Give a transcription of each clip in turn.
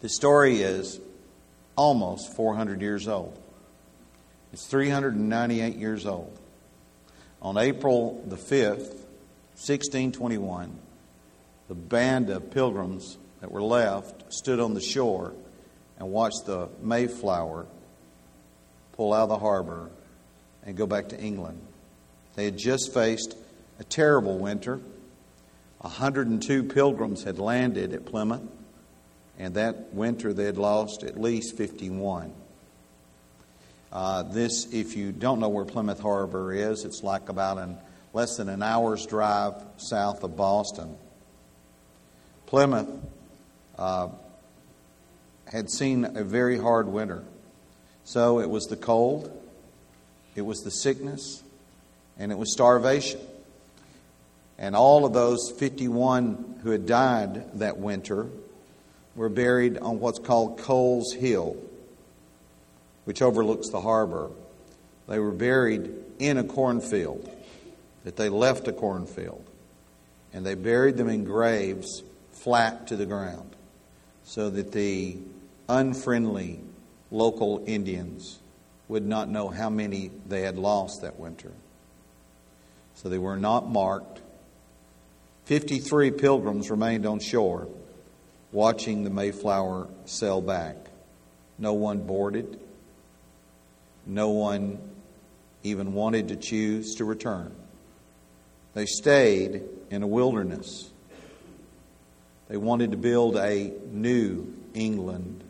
The story is almost 400 years old. It's 398 years old. On April the 5th, 1621, the band of pilgrims that were left stood on the shore and watched the Mayflower pull out of the harbor and go back to England. They had just faced a terrible winter. 102 pilgrims had landed at Plymouth, and that winter they had lost at least 51. Uh, this, if you don't know where Plymouth Harbor is, it's like about an, less than an hour's drive south of Boston. Plymouth uh, had seen a very hard winter. So it was the cold, it was the sickness, and it was starvation. And all of those 51 who had died that winter were buried on what's called Coles Hill, which overlooks the harbor. They were buried in a cornfield, that they left a cornfield. And they buried them in graves flat to the ground so that the unfriendly local Indians would not know how many they had lost that winter. So they were not marked. 53 pilgrims remained on shore watching the Mayflower sail back. No one boarded. No one even wanted to choose to return. They stayed in a wilderness they wanted to build a new England,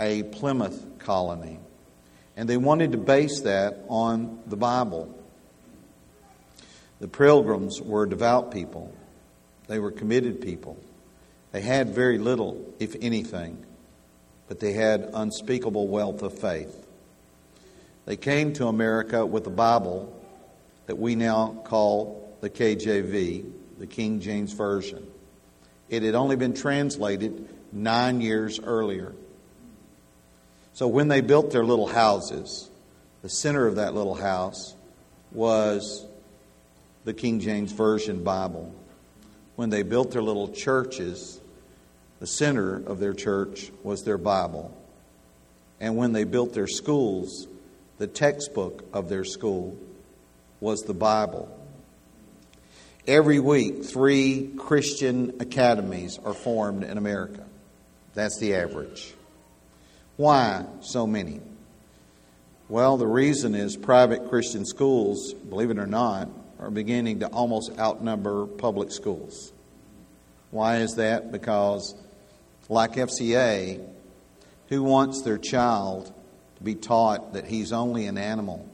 a Plymouth colony. And they wanted to base that on the Bible. The pilgrims were devout people, they were committed people. They had very little, if anything, but they had unspeakable wealth of faith. They came to America with a Bible that we now call the KJV, the King James Version. It had only been translated nine years earlier. So when they built their little houses, the center of that little house was the King James Version Bible. When they built their little churches, the center of their church was their Bible. And when they built their schools, the textbook of their school was the Bible. Every week, three Christian academies are formed in America. That's the average. Why so many? Well, the reason is private Christian schools, believe it or not, are beginning to almost outnumber public schools. Why is that? Because, like FCA, who wants their child to be taught that he's only an animal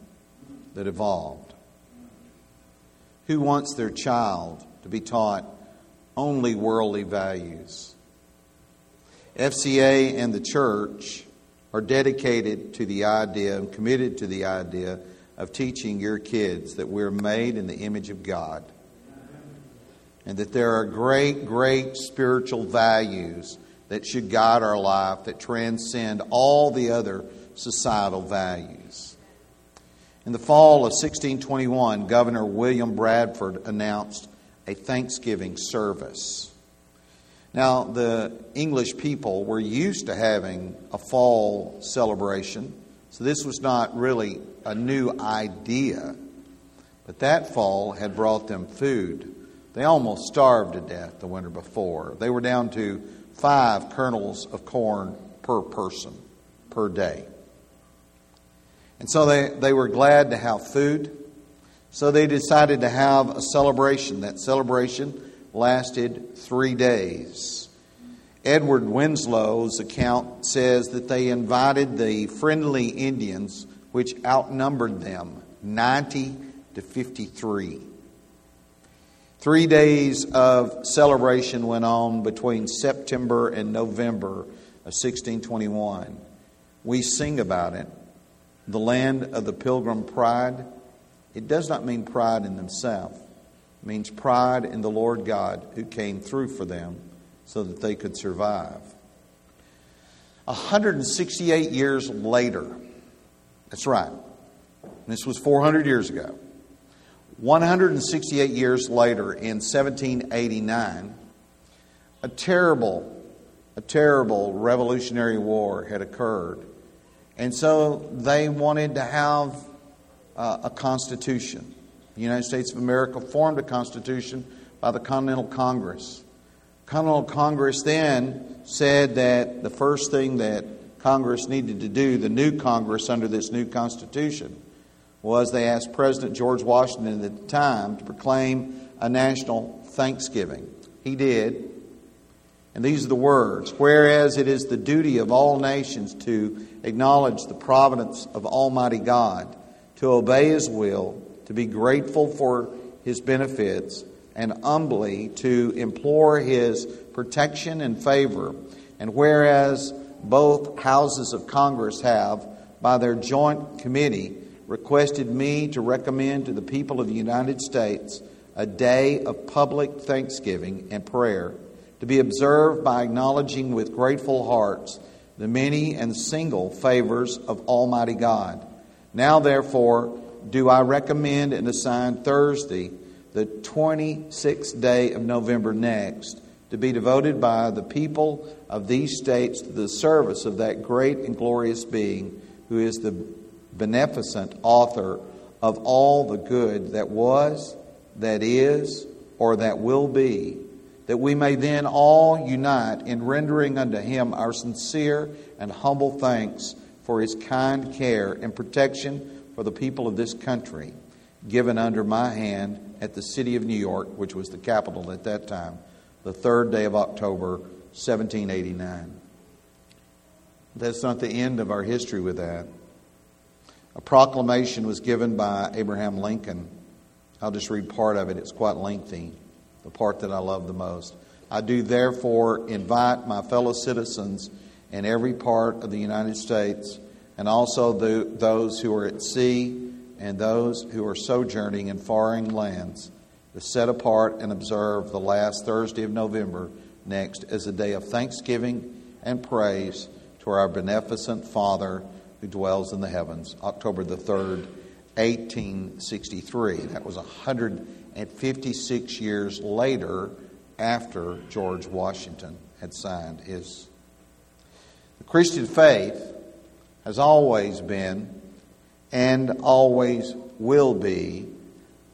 that evolved? Who wants their child to be taught only worldly values? FCA and the church are dedicated to the idea and committed to the idea of teaching your kids that we're made in the image of God and that there are great, great spiritual values that should guide our life that transcend all the other societal values. In the fall of 1621, Governor William Bradford announced a Thanksgiving service. Now, the English people were used to having a fall celebration, so this was not really a new idea. But that fall had brought them food. They almost starved to death the winter before. They were down to five kernels of corn per person per day. And so they, they were glad to have food. So they decided to have a celebration. That celebration lasted three days. Edward Winslow's account says that they invited the friendly Indians, which outnumbered them 90 to 53. Three days of celebration went on between September and November of 1621. We sing about it the land of the pilgrim pride, it does not mean pride in themselves. It means pride in the Lord God who came through for them so that they could survive. 168 years later, that's right, this was 400 years ago. 168 years later, in 1789, a terrible a terrible revolutionary war had occurred. And so they wanted to have uh, a constitution. The United States of America formed a constitution by the Continental Congress. Continental Congress then said that the first thing that Congress needed to do, the new Congress under this new Constitution, was they asked President George Washington at the time to proclaim a national Thanksgiving. He did. And these are the words Whereas it is the duty of all nations to acknowledge the providence of Almighty God, to obey His will, to be grateful for His benefits, and humbly to implore His protection and favor. And whereas both houses of Congress have, by their joint committee, requested me to recommend to the people of the United States a day of public thanksgiving and prayer to be observed by acknowledging with grateful hearts the many and single favors of Almighty God. Now, therefore, do I recommend and assign Thursday, the 26th day of November next, to be devoted by the people of these states to the service of that great and glorious being who is the beneficent author of all the good that was, that is, or that will be, that we may then all unite in rendering unto him our sincere and humble thanks for his kind care and protection for the people of this country, given under my hand at the city of New York, which was the capital at that time, the third day of October, 1789. That's not the end of our history with that. A proclamation was given by Abraham Lincoln. I'll just read part of it, it's quite lengthy, the part that I love the most. I do therefore invite my fellow citizens in every part of the United States, and also the, those who are at sea and those who are sojourning in foreign lands, to set apart and observe the last Thursday of November next as a day of thanksgiving and praise to our beneficent Father who dwells in the heavens, October the 3rd, 1863. That was 156 years later after George Washington had signed his. The Christian faith has always been and always will be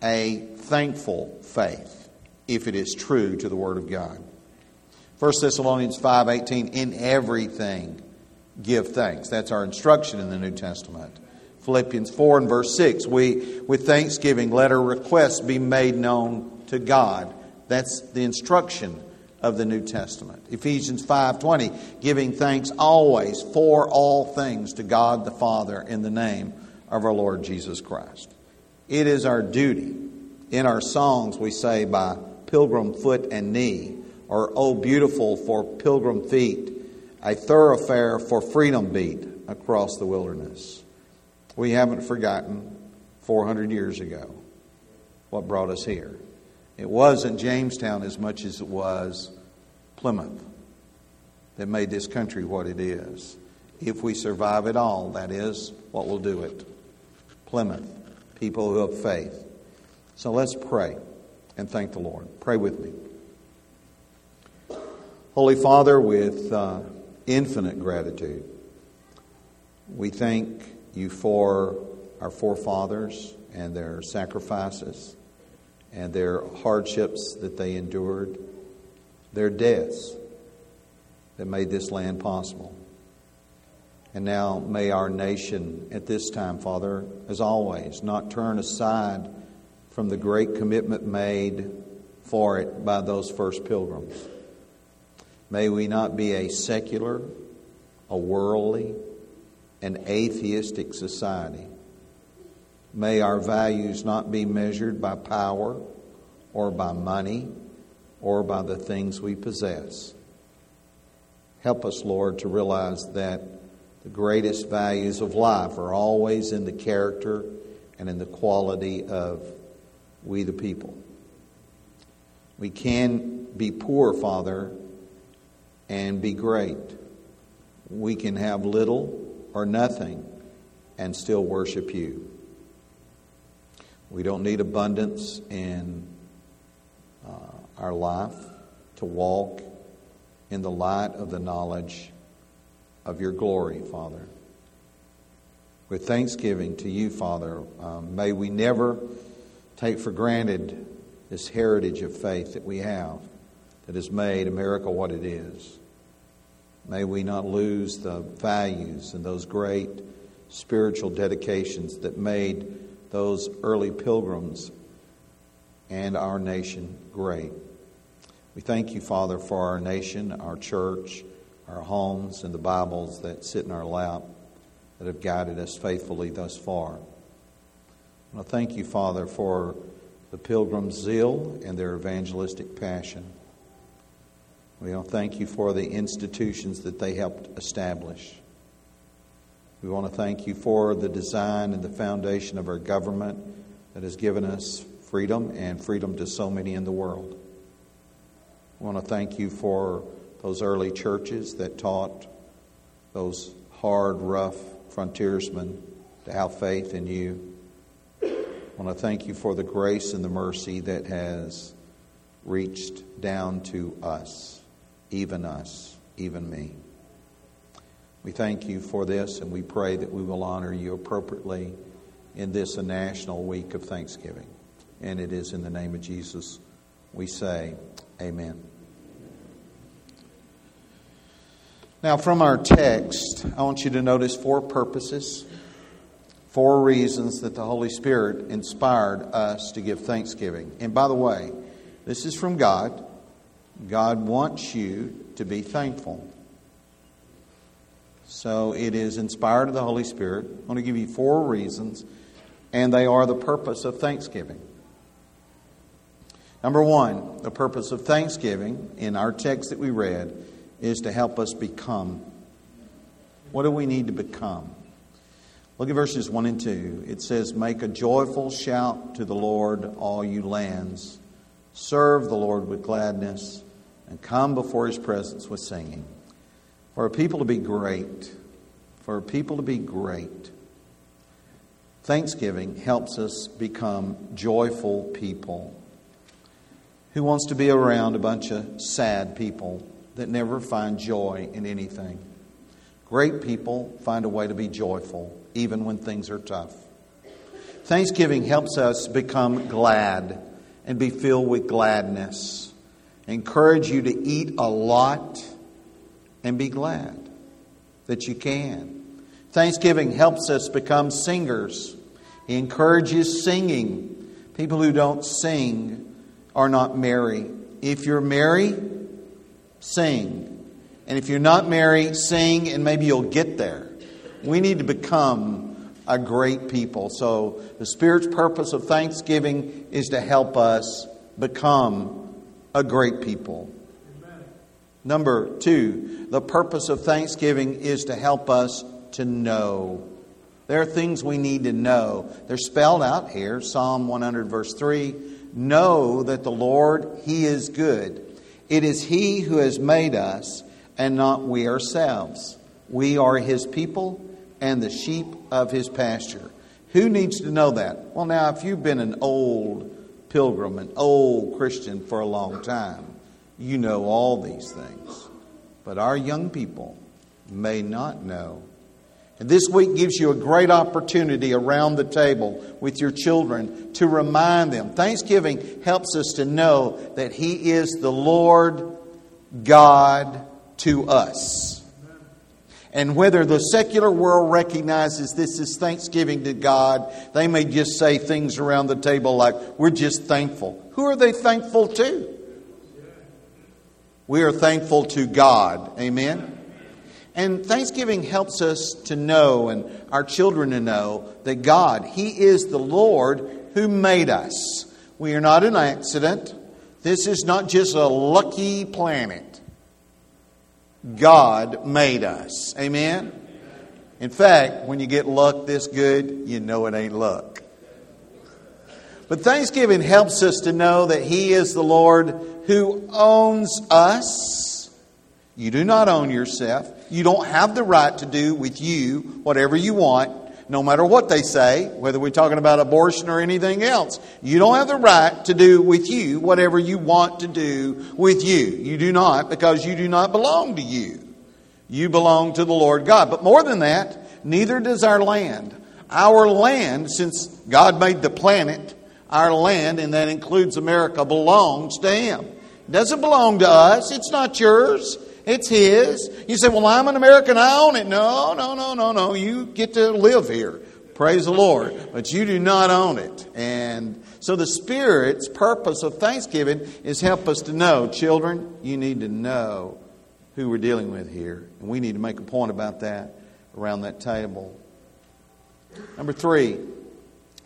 a thankful faith if it is true to the Word of God. 1 Thessalonians 5:18 in everything give thanks. That's our instruction in the New Testament. Philippians 4 and verse 6, we, with thanksgiving, let our requests be made known to God. That's the instruction of the New Testament. Ephesians 5:20, giving thanks always for all things to God the Father in the name of our Lord Jesus Christ. It is our duty. In our songs we say by pilgrim foot and knee, or oh beautiful for pilgrim feet, a thoroughfare for freedom beat across the wilderness. We haven't forgotten 400 years ago what brought us here. It wasn't Jamestown as much as it was Plymouth that made this country what it is. If we survive it all, that is what will do it. Plymouth, people who have faith. So let's pray and thank the Lord. Pray with me. Holy Father, with uh, infinite gratitude. We thank you for our forefathers and their sacrifices and their hardships that they endured, their deaths that made this land possible. And now may our nation at this time, Father, as always, not turn aside from the great commitment made for it by those first pilgrims. May we not be a secular, a worldly, an atheistic society. May our values not be measured by power or by money or by the things we possess. Help us, Lord, to realize that the greatest values of life are always in the character and in the quality of we the people. We can be poor, Father, and be great. We can have little or nothing and still worship you. We don't need abundance in uh, our life to walk in the light of the knowledge of your glory, Father. With thanksgiving to you, Father, um, may we never take for granted this heritage of faith that we have that has made America what it is. May we not lose the values and those great spiritual dedications that made those early pilgrims and our nation great. We thank you, Father, for our nation, our church, our homes, and the Bibles that sit in our lap that have guided us faithfully thus far. I thank you, Father, for the pilgrims' zeal and their evangelistic passion. We want to thank you for the institutions that they helped establish. We want to thank you for the design and the foundation of our government that has given us freedom and freedom to so many in the world. We want to thank you for those early churches that taught those hard, rough frontiersmen to have faith in you. I want to thank you for the grace and the mercy that has reached down to us, even us, even me. We thank you for this, and we pray that we will honor you appropriately in this a national week of Thanksgiving. And it is in the name of Jesus we say, Amen. Now, from our text, I want you to notice four purposes, four reasons that the Holy Spirit inspired us to give thanksgiving. And by the way, this is from God. God wants you to be thankful. So it is inspired of the Holy Spirit. I want to give you four reasons, and they are the purpose of thanksgiving. Number one, the purpose of thanksgiving in our text that we read is to help us become. What do we need to become? Look at verses 1 and 2. It says, Make a joyful shout to the Lord, all you lands. Serve the Lord with gladness, and come before his presence with singing. For a people to be great, for a people to be great, thanksgiving helps us become joyful people. Who wants to be around a bunch of sad people that never find joy in anything? Great people find a way to be joyful even when things are tough. Thanksgiving helps us become glad and be filled with gladness. I encourage you to eat a lot and be glad that you can. Thanksgiving helps us become singers. He encourages singing. People who don't sing are not merry. If you're merry, sing. And if you're not merry, sing, and maybe you'll get there. We need to become a great people. So, the Spirit's purpose of thanksgiving is to help us become a great people. Amen. Number two, the purpose of thanksgiving is to help us to know. There are things we need to know. They're spelled out here Psalm 100, verse 3 know that the Lord, He is good. It is He who has made us, and not we ourselves. We are His people and the sheep of His pasture. Who needs to know that? Well, now, if you've been an old pilgrim, an old Christian for a long time, you know all these things. But our young people may not know and this week gives you a great opportunity around the table with your children to remind them. Thanksgiving helps us to know that He is the Lord God to us. And whether the secular world recognizes this is thanksgiving to God, they may just say things around the table like, We're just thankful. Who are they thankful to? We are thankful to God. Amen. And Thanksgiving helps us to know and our children to know that God, He is the Lord who made us. We are not an accident. This is not just a lucky planet. God made us. Amen? In fact, when you get luck this good, you know it ain't luck. But Thanksgiving helps us to know that He is the Lord who owns us. You do not own yourself. You don't have the right to do with you whatever you want no matter what they say, whether we're talking about abortion or anything else. You don't have the right to do with you whatever you want to do with you. You do not, because you do not belong to you. You belong to the Lord God. But more than that, neither does our land. Our land, since God made the planet, our land, and that includes America, belongs to Him. It doesn't belong to us. It's not yours. It's His. You say, Well, I'm an American. I own it. No, no, no, no, no. You get to live here. Praise the Lord. But you do not own it. And so the Spirit's purpose of Thanksgiving is help us to know, children, you need to know who we're dealing with here. And we need to make a point about that around that table. Number three,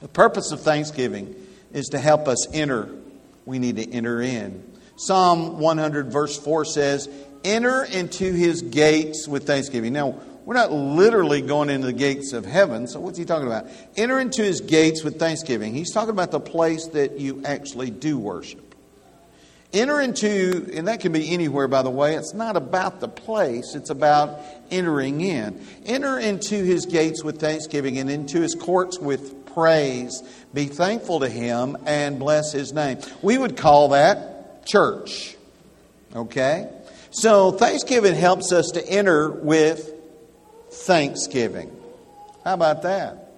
the purpose of Thanksgiving is to help us enter. We need to enter in. Psalm 100, verse 4 says, Enter into his gates with thanksgiving. Now, we're not literally going into the gates of heaven, so what's he talking about? Enter into his gates with thanksgiving. He's talking about the place that you actually do worship. Enter into, and that can be anywhere, by the way. It's not about the place, it's about entering in. Enter into his gates with thanksgiving and into his courts with praise. Be thankful to him and bless his name. We would call that church. Okay? So, Thanksgiving helps us to enter with thanksgiving. How about that?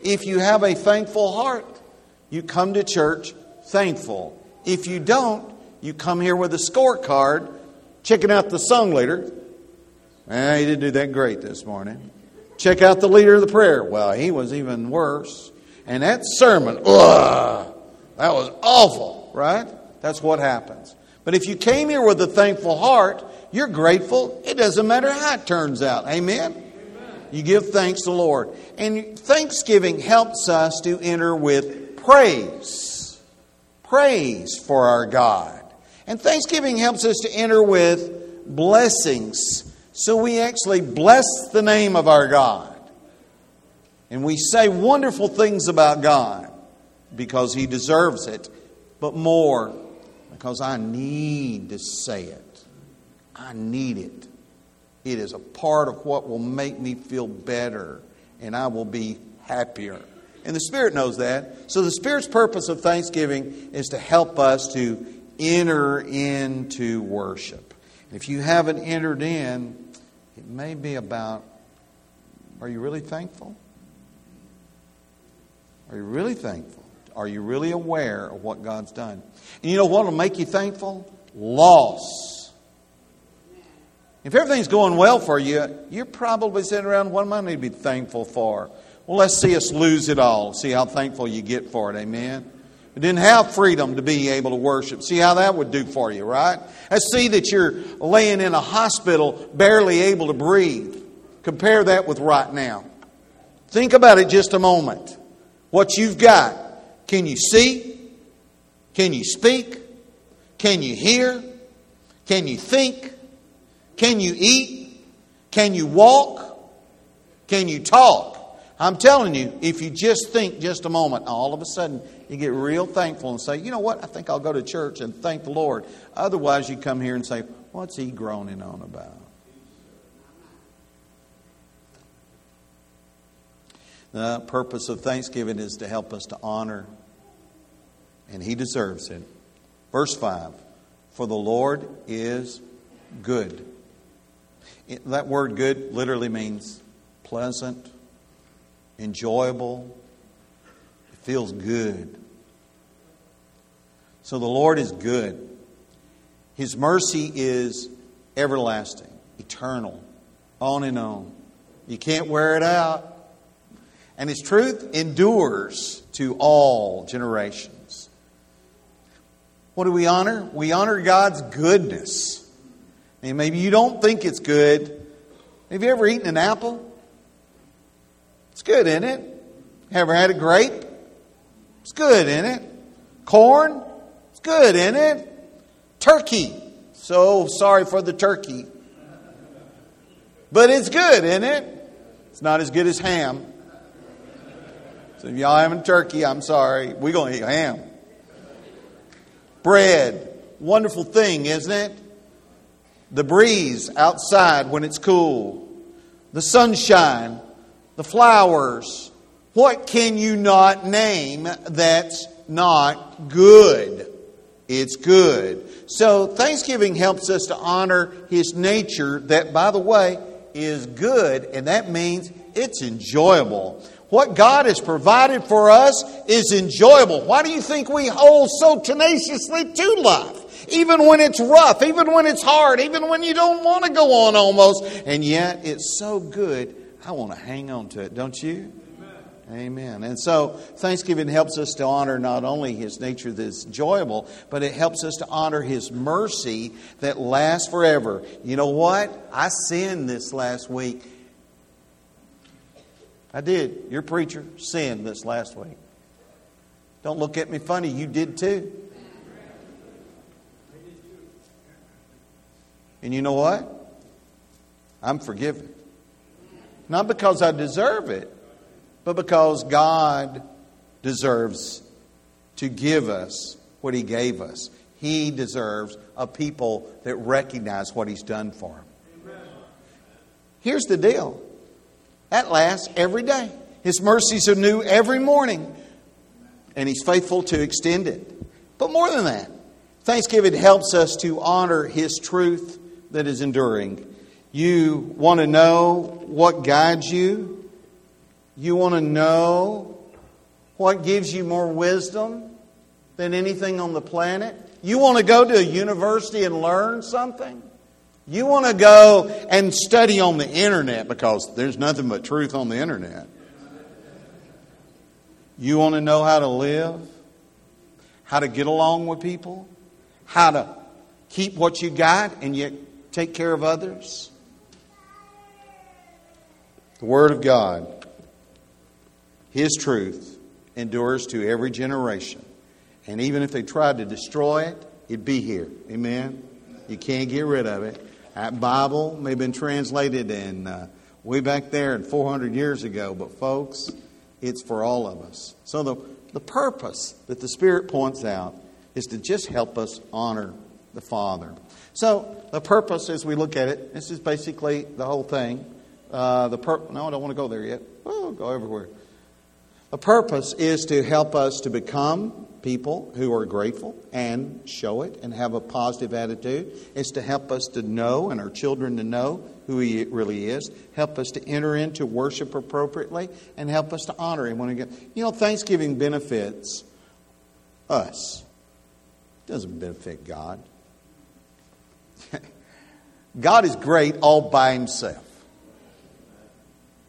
If you have a thankful heart, you come to church thankful. If you don't, you come here with a scorecard, checking out the song leader. Eh, he didn't do that great this morning. Check out the leader of the prayer. Well, he was even worse. And that sermon, ugh, that was awful, right? That's what happens. But if you came here with a thankful heart, you're grateful. It doesn't matter how it turns out. Amen? Amen? You give thanks to the Lord. And thanksgiving helps us to enter with praise praise for our God. And Thanksgiving helps us to enter with blessings. So we actually bless the name of our God. And we say wonderful things about God because He deserves it, but more because I need to say it. I need it. It is a part of what will make me feel better, and I will be happier. And the Spirit knows that. So the Spirit's purpose of thanksgiving is to help us to enter into worship. And If you haven't entered in, it may be about are you really thankful? Are you really thankful? Are you really aware of what God's done? And you know what will make you thankful? Loss. If everything's going well for you, you're probably sitting around, what am I to be thankful for? Well, let's see us lose it all. See how thankful you get for it. Amen. We didn't have freedom to be able to worship. See how that would do for you, right? Let's see that you're laying in a hospital, barely able to breathe. Compare that with right now. Think about it just a moment. What you've got. Can you see? Can you speak? Can you hear? Can you think? Can you eat? Can you walk? Can you talk? I'm telling you, if you just think just a moment, all of a sudden you get real thankful and say, you know what, I think I'll go to church and thank the Lord. Otherwise, you come here and say, what's he groaning on about? The purpose of Thanksgiving is to help us to honor, and he deserves it. Verse 5 For the Lord is good. That word good literally means pleasant enjoyable. It feels good. So the Lord is good. His mercy is everlasting, eternal, on and on. You can't wear it out. And His truth endures to all generations. What do we honor? We honor God's goodness. And maybe you don't think it's good. Have you ever eaten an apple? It's good, isn't it? Have you ever had a grape? It's good, isn't it? Corn? It's good, isn't it? Turkey. So sorry for the turkey. But it's good, isn't it? It's not as good as ham. So if y'all having turkey, I'm sorry. We're going to eat ham. Bread. Wonderful thing, isn't it? The breeze outside when it's cool. The sunshine the flowers. What can you not name that's not good? It's good. So Thanksgiving helps us to honor His nature that, by the way, is good, and that means it's enjoyable. What God has provided for us is enjoyable. Why do you think we hold so tenaciously to life? Even when it's rough, even when it's hard, even when you don't want to go on almost, and yet it's so good, I want to hang on to it, don't you? Amen. And so Thanksgiving helps us to honor not only His nature that's enjoyable, but it helps us to honor His mercy that lasts forever. You know what? I sinned this last week. I did. Your preacher sinned this last week. Don't look at me funny. You did too. And you know what? I'm forgiven. Not because I deserve it, but because God deserves to give us what He gave us. He deserves a people that recognize what He's done for them. Here's the deal that lasts every day. His mercies are new every morning, and He's faithful to extend it. But more than that, Thanksgiving helps us to honor His truth that is enduring. You want to know what guides you? You want to know what gives you more wisdom than anything on the planet? You want to go to a university and learn something? You want to go and study on the internet because there's nothing but truth on the internet. You want to know how to live, how to get along with people, how to keep what you got and yet take care of others? The Word of God his truth endures to every generation. And even if they tried to destroy it, it'd be here. Amen? You can't get rid of it. That Bible may have been translated in uh, way back there and 400 years ago, but folks, it's for all of us. So the, the purpose that the Spirit points out is to just help us honor the Father. So the purpose, as we look at it, this is basically the whole thing. Uh, the pur- no, I don't want to go there yet. Oh, go everywhere. The purpose is to help us to become people who are grateful and show it and have a positive attitude. It's to help us to know and our children to know who He really is, help us to enter into worship appropriately, and help us to honor Him when get. You know, Thanksgiving benefits us. It doesn't benefit God. God is great all by Himself.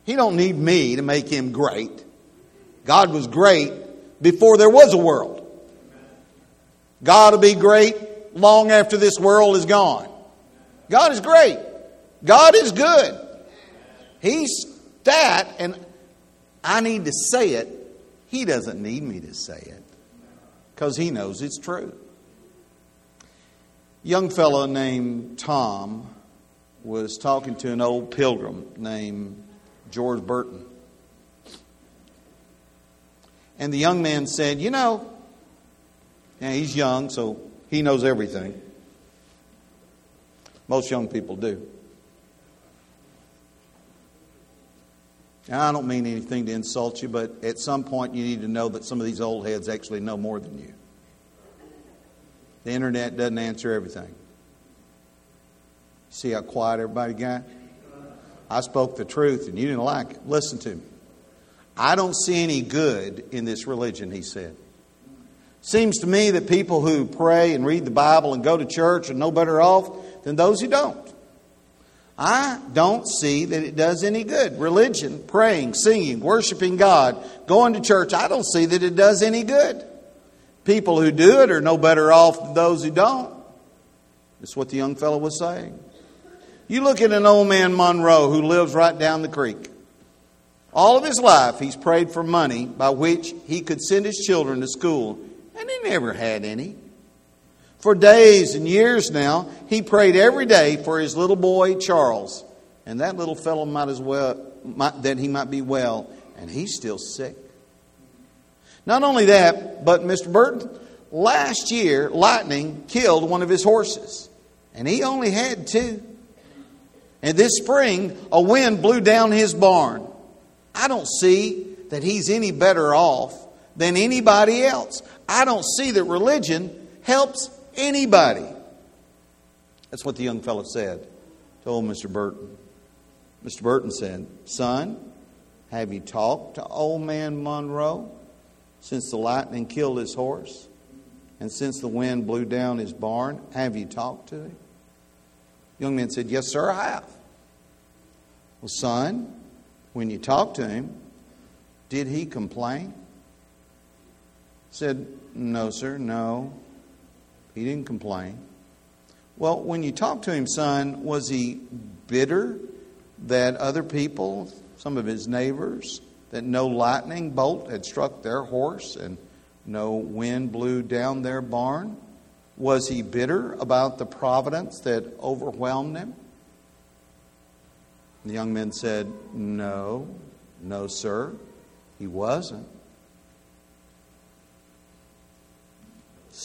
He don't need me to make Him great. God was great before there was a world. God will be great long after this world is gone. God is great. God is good. He's that, and I need to say it. He doesn't need me to say it because he knows it's true. Young fellow named Tom was talking to an old pilgrim named George Burton. And the young man said, You know, yeah, he's young, so he knows everything. Most young people do. Now, I don't mean anything to insult you, but at some point you need to know that some of these old heads actually know more than you. The internet doesn't answer everything. See how quiet everybody got? I spoke the truth and you didn't like it. Listen to me. I don't see any good in this religion, he said. Seems to me that people who pray and read the Bible and go to church are no better off than those who don't. I don't see that it does any good. Religion, praying, singing, worshiping God, going to church, I don't see that it does any good. People who do it are no better off than those who don't. That's what the young fellow was saying. You look at an old man Monroe who lives right down the creek. All of his life, he's prayed for money by which he could send his children to school, and he never had any. For days and years now, he prayed every day for his little boy Charles, and that little fellow might as well might, that he might be well, and he's still sick. Not only that, but Mr. Burton, last year lightning killed one of his horses, and he only had two. And this spring, a wind blew down his barn I don't see that he's any better off than anybody else. I don't see that religion helps anybody. That's what the young fellow said to old Mr. Burton. Mr. Burton said, Son, have you talked to old man Monroe since the lightning killed his horse and since the wind blew down his barn? Have you talked to him? The young man said, Yes, sir, I have. Well, son, when you talked to him, did he complain? Said, No, sir, no. He didn't complain. Well, when you talked to him, son, was he bitter that other people, some of his neighbors, that no lightning bolt had struck their horse and no wind blew down their barn? Was he bitter about the providence that overwhelmed him? The young man said, No, no, sir, he wasn't.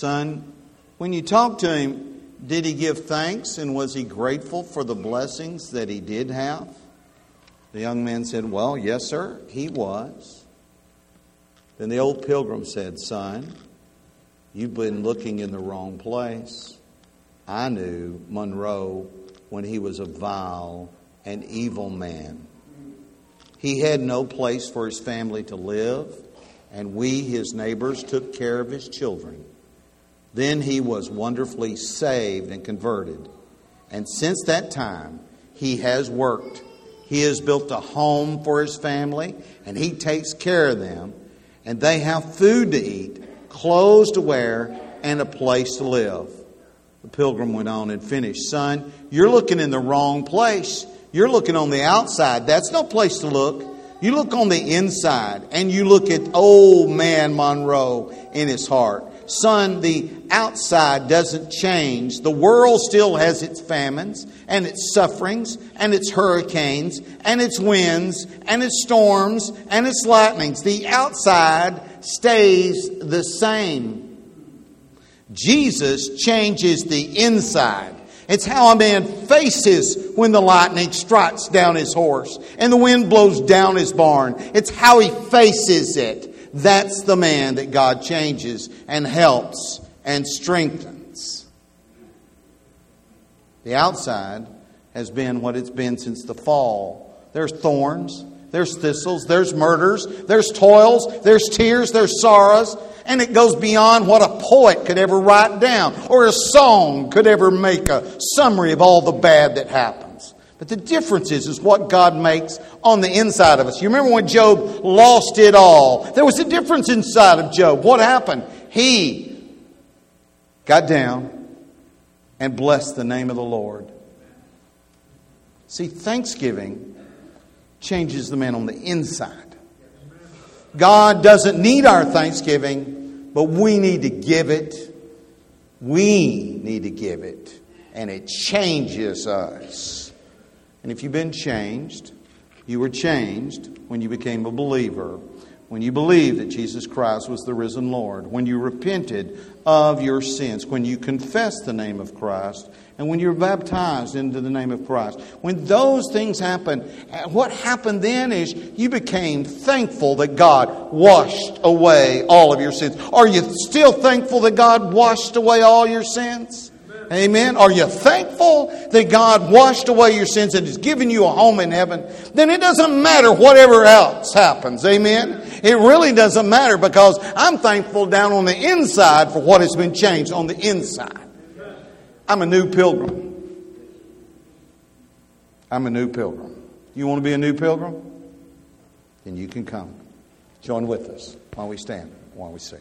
Son, when you talked to him, did he give thanks and was he grateful for the blessings that he did have? The young man said, Well, yes, sir, he was. Then the old pilgrim said, Son, you've been looking in the wrong place. I knew Monroe when he was a vile and evil man. He had no place for his family to live, and we, his neighbors, took care of his children. Then he was wonderfully saved and converted. And since that time, he has worked. He has built a home for his family, and he takes care of them. And they have food to eat, clothes to wear, and a place to live. The pilgrim went on and finished. Son, you're looking in the wrong place. You're looking on the outside. That's no place to look. You look on the inside, and you look at old man Monroe in his heart. Son, the outside doesn't change. The world still has its famines and its sufferings and its hurricanes and its winds and its storms and its lightnings. The outside stays the same. Jesus changes the inside. It's how a man faces when the lightning strikes down his horse and the wind blows down his barn. It's how he faces it. That's the man that God changes and helps and strengthens. The outside has been what it's been since the fall. There's thorns, there's thistles, there's murders, there's toils, there's tears, there's sorrows, and it goes beyond what a poet could ever write down or a song could ever make a summary of all the bad that happened. But the difference is, is what God makes on the inside of us. You remember when Job lost it all? There was a difference inside of Job. What happened? He got down and blessed the name of the Lord. See, thanksgiving changes the man on the inside. God doesn't need our thanksgiving, but we need to give it. We need to give it, and it changes us. And if you've been changed, you were changed when you became a believer. When you believed that Jesus Christ was the risen Lord, when you repented of your sins, when you confessed the name of Christ, and when you were baptized into the name of Christ. When those things happened, what happened then is you became thankful that God washed away all of your sins. Are you still thankful that God washed away all your sins? Amen. Are you thankful that God washed away your sins and has given you a home in heaven? Then it doesn't matter whatever else happens. Amen. It really doesn't matter because I'm thankful down on the inside for what has been changed on the inside. I'm a new pilgrim. I'm a new pilgrim. You want to be a new pilgrim? Then you can come. Join with us while we stand, while we sing.